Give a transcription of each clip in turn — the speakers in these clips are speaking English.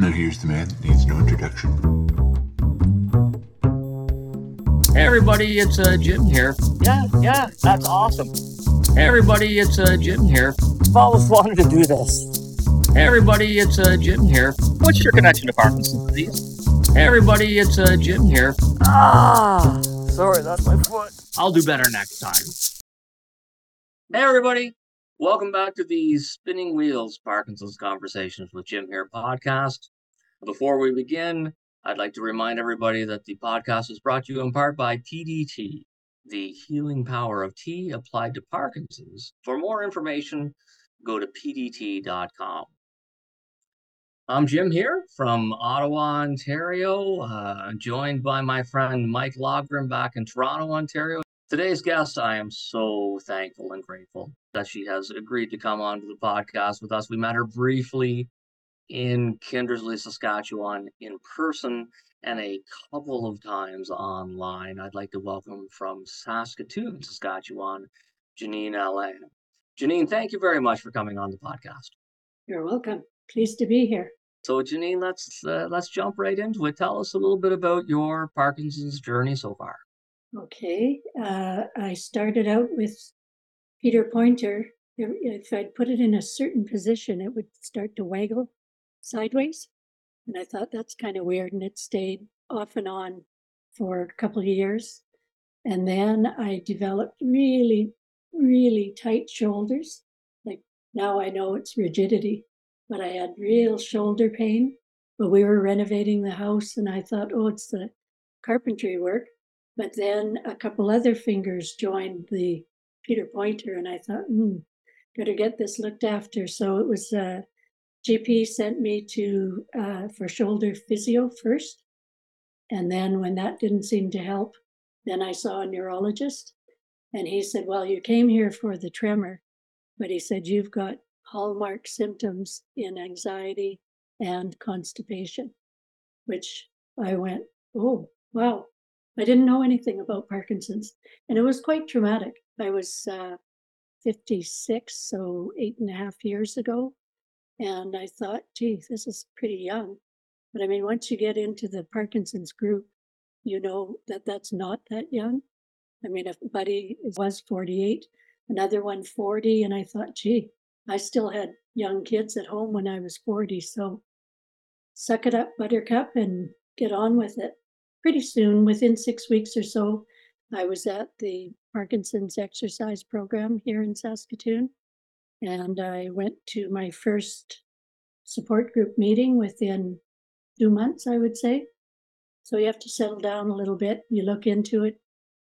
Now here's the man that needs no introduction. Hey everybody, it's uh, Jim here. Yeah, yeah, that's awesome. Hey everybody, it's uh, Jim here. I've always wanted to do this. Hey everybody, it's uh, Jim here. What's your connection to Parkinson's disease? Hey everybody, it's uh, Jim here. Ah, sorry, that's my foot. I'll do better next time. Hey everybody, welcome back to the Spinning Wheels Parkinson's Conversations with Jim here podcast. Before we begin, I'd like to remind everybody that the podcast is brought to you in part by PD Tea, the healing power of tea applied to Parkinson's. For more information, go to PDTea.com. I'm Jim here from Ottawa, Ontario, uh, joined by my friend Mike Loghrin back in Toronto, Ontario. Today's guest, I am so thankful and grateful that she has agreed to come on to the podcast with us. We met her briefly in Kindersley, Saskatchewan in person and a couple of times online. I'd like to welcome from Saskatoon, Saskatchewan, Jeannine Alain. Jeannine, thank you very much for coming on the podcast. You're welcome. Pleased to be here. So, Jeannine, let's uh, let's jump right into it. Tell us a little bit about your Parkinson's journey so far. Okay. Uh, I started out with Peter Pointer. If- I'd put it in a certain position, it would start to waggle sideways. And I thought that's kind of weird. And it stayed off and on for a couple of years. And then I developed really, really tight shoulders. Like now I know it's rigidity, but I had real shoulder pain. But we were renovating the house and I thought, oh, it's the carpentry work. But then a couple other fingers joined the Peter Pointer, and I thought, hmm, better get this looked after. So it was uh, GP sent me to uh, for shoulder physio first, and then when that didn't seem to help, then I saw a neurologist, and he said, well, you came here for the tremor, but he said you've got hallmark symptoms in anxiety and constipation, which I went, oh wow, I didn't know anything about Parkinson's, and it was quite traumatic. I was uh, 56, so eight and a half years ago, and I thought, gee, this is pretty young. But I mean, once you get into the Parkinson's group, you know that that's not that young. I mean, if buddy was 48, another one 40, and I thought, gee, I still had young kids at home when I was 40, so suck it up, buttercup, and get on with it pretty soon, within six weeks or so, I was at the Parkinson's exercise program here in Saskatoon. And I went to my first support group meeting within two months, I would say. So you have to settle down a little bit. You look into it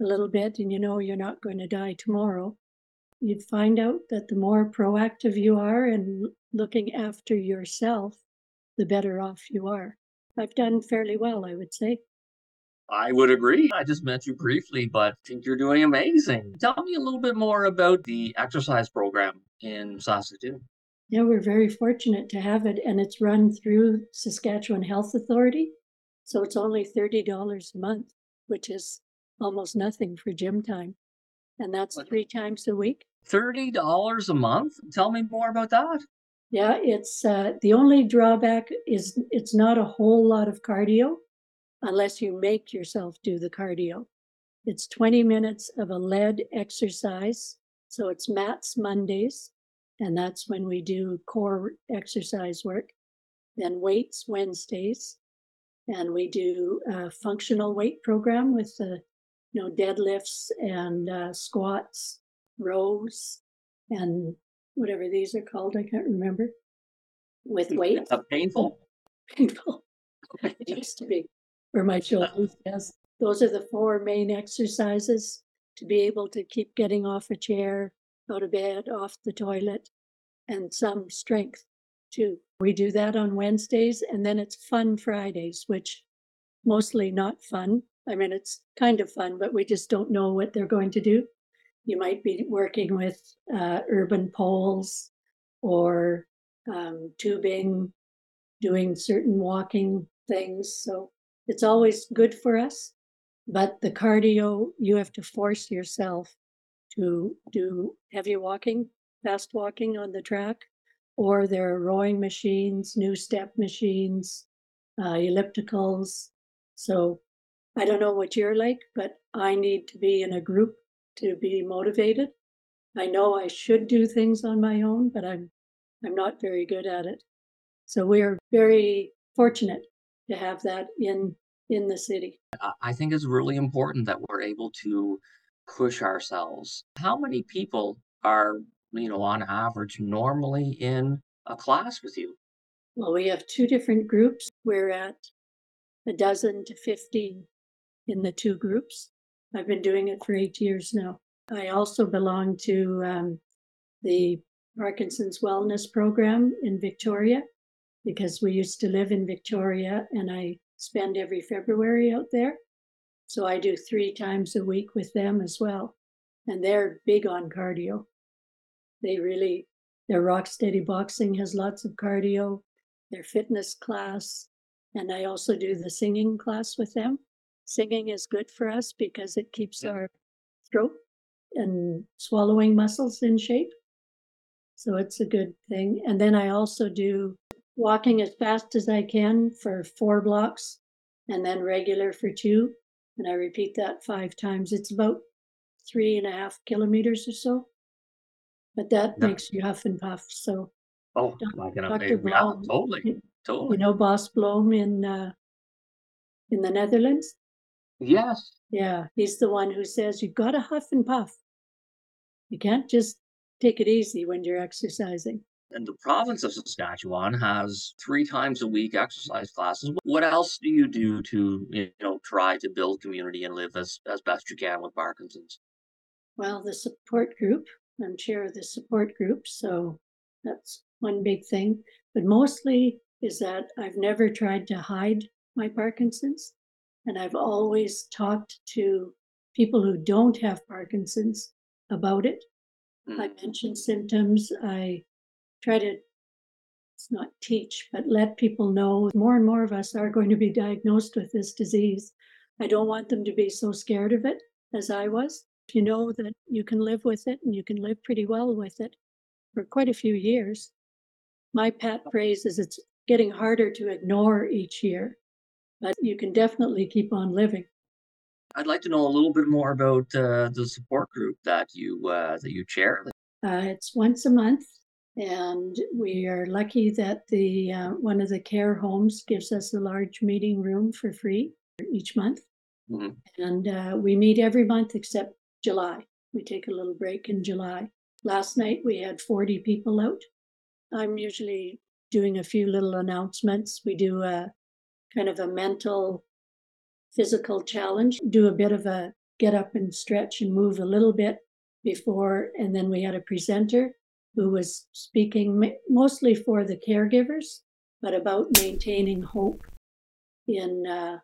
a little bit and you know you're not going to die tomorrow. You'd find out that the more proactive you are and looking after yourself, the better off you are. I've done fairly well, I would say. I would agree. I just met you briefly, but I think you're doing amazing. Tell me a little bit more about the exercise program in Saskatoon. Yeah, we're very fortunate to have it, and it's run through Saskatchewan Health Authority. So it's only $30 a month, which is almost nothing for gym time. And that's three times a week. $30 a month? Tell me more about that. Yeah, it's uh, the only drawback is it's not a whole lot of cardio unless you make yourself do the cardio. It's 20 minutes of a lead exercise. So it's mats Mondays, and that's when we do core exercise work. Then weights Wednesdays, and we do a functional weight program with the you know deadlifts and uh, squats, rows, and whatever these are called. I can't remember. With weights, painful? painful. It used to be for my shoulders. Yes, those are the four main exercises to be able to keep getting off a chair, out of bed, off the toilet, and some strength too. We do that on Wednesdays, and then it's Fun Fridays, which mostly not fun. I mean, it's kind of fun, but we just don't know what they're going to do. You might be working with uh, urban poles or um, tubing, doing certain walking things. So it's always good for us. But the cardio, you have to force yourself to do heavy walking, fast walking on the track, or there are rowing machines, new step machines, uh, ellipticals. So I don't know what you're like, but I need to be in a group to be motivated. I know I should do things on my own, but I'm I'm not very good at it. So we are very fortunate to have that in in the city. I- think it's really important that we're able to push ourselves. How many people are, you know, on average normally in a class with you? Well, we have two different groups. We're at a dozen to 15 in the two groups. I've been doing it for eight years now. I also belong to um, the Parkinson's Wellness Program in Victoria because we used to live in Victoria and I spend every February out there. So I do three times a week with them as well. And they're big on cardio. They really, their rock steady boxing has lots of cardio, their fitness class. And I also do the singing class with them. Singing is good for us because it keeps Yeah. our throat and swallowing muscles in shape. So it's a good thing. And then I also do walking as fast as I can for four blocks and then regular for two. And I repeat that five times. It's about three and a half kilometers or so. But that makes you huff and puff. So, Oh, can Dr. yeah, Bloem. totally, you totally. know, Bas Bloem in, uh, in the Netherlands? Yes. Yeah, he's the one who says you've got to huff and puff. You can't just take it easy when you're exercising. And the province of Saskatchewan has three times a week exercise classes. What else do you do to, you know, try to build community and live as, as best you can with Parkinson's? Well, the support group, I'm chair of the support group, so that's one big thing. But mostly is that I've never tried to hide my Parkinson's, and I've always talked to people who don't have Parkinson's about it. I Mm, mention symptoms. I try to, not teach, but let people know more and more of us are going to be diagnosed with this disease. I don't want them to be so scared of it as I was. If you know that you can live with it and you can live pretty well with it for quite a few years, my pet phrase is it's getting harder to ignore each year, but you can definitely keep on living. I'd like to know a little bit more about uh, the support group that you uh, that you chair. Uh, it's once a month, and we are lucky that the uh, one of the care homes gives us a large meeting room for free each month. Mhm. And uh, we meet every month except July. We take a little break in July. Last night we had 40 people out. I'm usually doing a few little announcements. We do a kind of a mental, physical challenge, do a bit of a get up and stretch and move a little bit before, and then we had a presenter who was speaking mostly for the caregivers, but about maintaining hope in uh,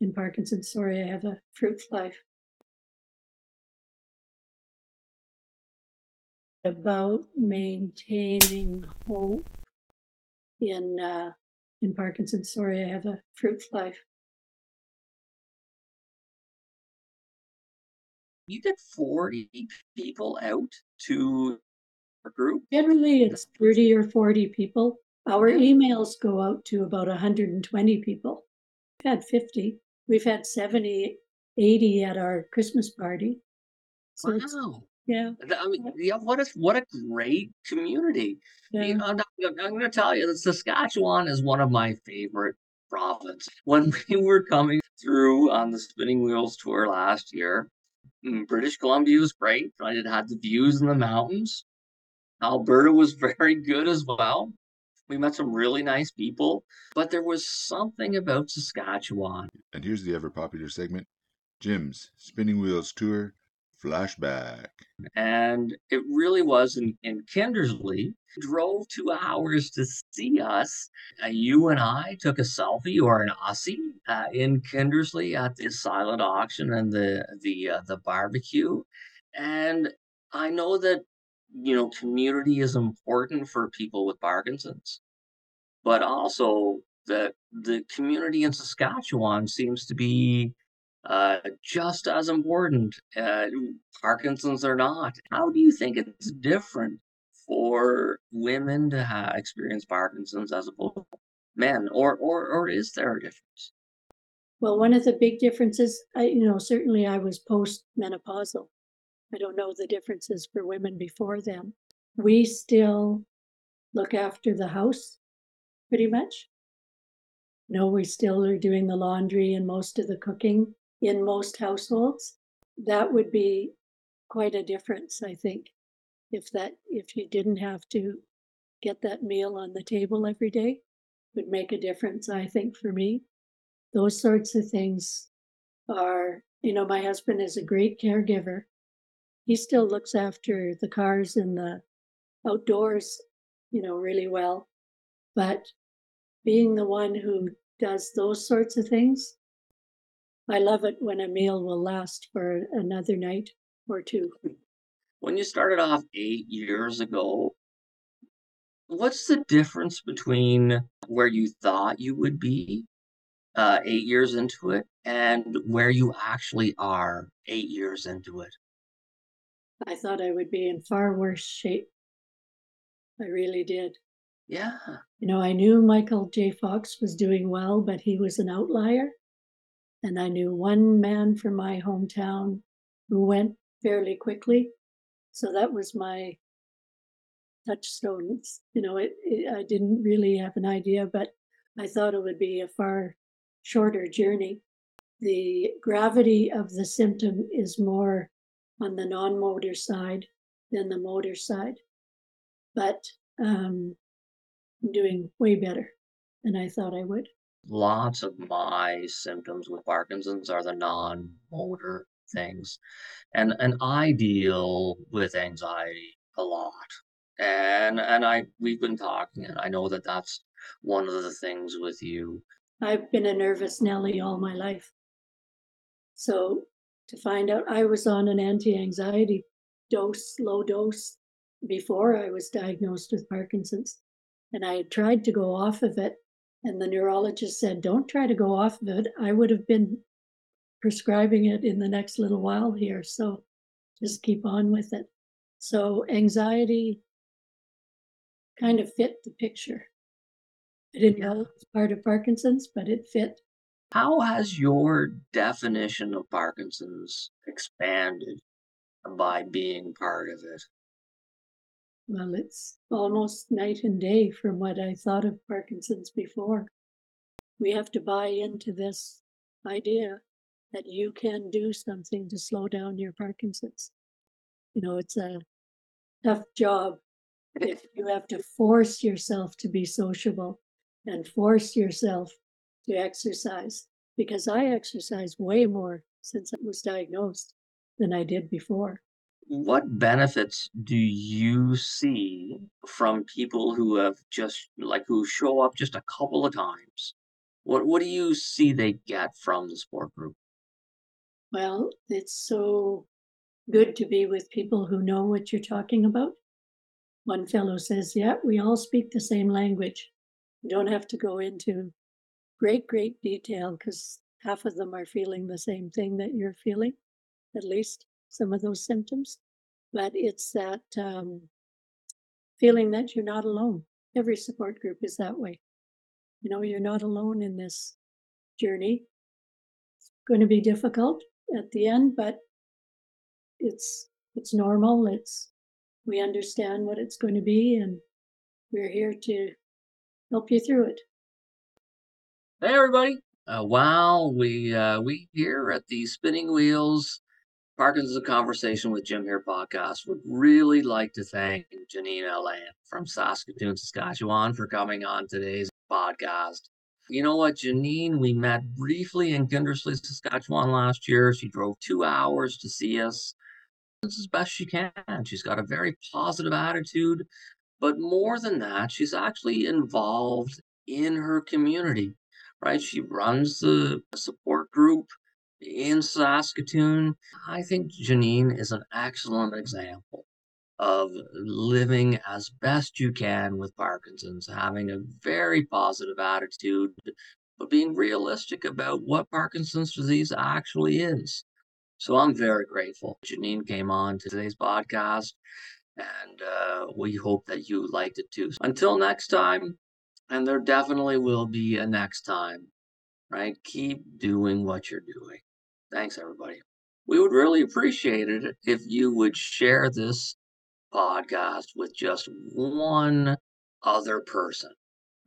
in Parkinson's. Sorry, I have a fruit fly. About maintaining hope in uh, in Parkinson's. Sorry, I have a fruit fly. You get 40 people out to a group. Generally, it's 30 or 40 people. Our Yeah. emails go out to about 120 people. We've had 50. We've had 70, 80 at our Christmas party. So Wow. yeah, I mean, yeah, what a what a great community. You know, I'm, I'm going to tell you that Saskatchewan is one of my favorite province. When we were coming through on the Spinning Wheels tour last year, mm, British Columbia was great. It had the views in the mountains. Alberta was very good as well. We met some really nice people, but there was something about Saskatchewan And here's the ever popular segment Jim's Spinning Wheels Tour Flashback. and it really was in, in Kindersley. Drove two hours to see us. Uh, you and I took a selfie or an Aussie uh, in Kindersley at the silent auction and the the uh, the barbecue. And I know that you know community is important for people with Parkinson's, but also that the community in Saskatchewan seems to be uh, just as important. Uh, Parkinson's or not. How do you think it's different for women to experience Parkinson's as opposed to men, or or or is there a difference? Well, one of the big differences, I, you know, certainly I was post-menopausal. I don't know the differences for women before them. We still look after the house pretty much. No, we still are doing the laundry and most of the cooking in most households. That would be quite a difference, I think, if that if you didn't have to get that meal on the table every day would make a difference, I think, for me. Those sorts of things are, you know, my husband is a great caregiver. He still looks after the cars and the outdoors, you know, really well. But being the one who does those sorts of things, I love it when a meal will last for another night or two. When you started off eight years ago, what's the difference between where you thought you would be uh, eight years into it and where you actually are eight years into it? I thought I would be in far worse shape. I really did. Yeah. You know, I knew Michael J. Fox was doing well, but he was an outlier. And I knew one man from my hometown who went fairly quickly. So that was my touchstone. You know, it, it, I didn't really have an idea, but I thought it would be a far shorter journey. The gravity of the symptom is more on the non motor side than the motor side. But um, I'm doing way better than I thought I would. Lots of my symptoms with Parkinson's are the non motor things. And and I deal with anxiety a lot. And and I we've been talking and I know that that's one of the things with you. I've been a nervous Nelly all my life. So to find out I was on an anti-anxiety dose, low dose, before I was diagnosed with Parkinson's. And I had tried to go off of it. And the neurologist said, Don't try to go off of it. I would have been prescribing it in the next little while here. So just keep on with it. So anxiety kind of fit the picture. I didn't know it was part of Parkinson's, but it fit. How has your definition of Parkinson's expanded by being part of it? Well, it's almost night and day from what I thought of Parkinson's before. We have to buy into this idea that you can do something to slow down your Parkinson's. You know, it's a tough job if you have to force yourself to be sociable and force yourself to exercise because I exercise way more since I was diagnosed than I did before what benefits do you see from people who have just like who show up just a couple of times? What what do you see they get from the sport group? Well, it's so good to be with people who know what you're talking about. One fellow says, Yeah, we all speak the same language. You don't have to go into great, great detail because half of them are feeling the same thing that you're feeling, at least some of those symptoms, but it's that um, feeling that you're not alone. Every support group is that way. You know, you're not alone in this journey. It's going to be difficult at the end, but it's it's normal. It's we understand what it's going to be, and we're here to help you through it. Hey, everybody! Uh, while we uh, we here at the Spinning Wheels Parkinson's Conversation with Jim here podcast would really like to thank Jeannine Alain from Saskatoon, Saskatchewan for coming on today's podcast. You know what, Jeannine, we met briefly in Kindersley, Saskatchewan last year. She drove two hours to see us. It's as best she can. She's got a very positive attitude. But more than that, she's actually involved in her community, right? She runs the support group in Saskatoon. I think Jeannine is an excellent example of living as best you can with Parkinson's, having a very positive attitude, but being realistic about what Parkinson's disease actually is. So I'm very grateful. Jeannine came on to today's podcast. And uh, we hope that you liked it too. Until next time, and there definitely will be a next time, right? Keep doing what you're doing. Thanks, everybody. We would really appreciate it if you would share this podcast with just one other person,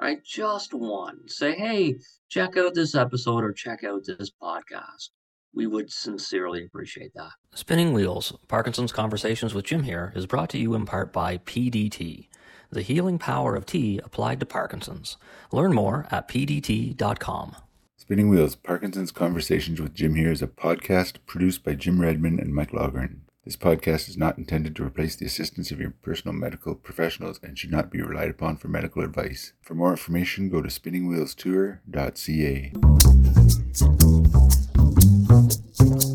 right? Just one. Say, hey, check out this episode or check out this podcast. We would sincerely appreciate that. Spinning Wheels, Parkinson's Conversations with Jim here, is brought to you in part by PD Tea, the healing power of tea applied to Parkinson's. Learn more at PDTea.com. Spinning Wheels, Parkinson's Conversations with Jim here is a podcast produced by Jim Redmond and Mike Loghrin. This podcast is not intended to replace the assistance of your personal medical professionals and should not be relied upon for medical advice. For more information, go to spinningwheelstour.ca.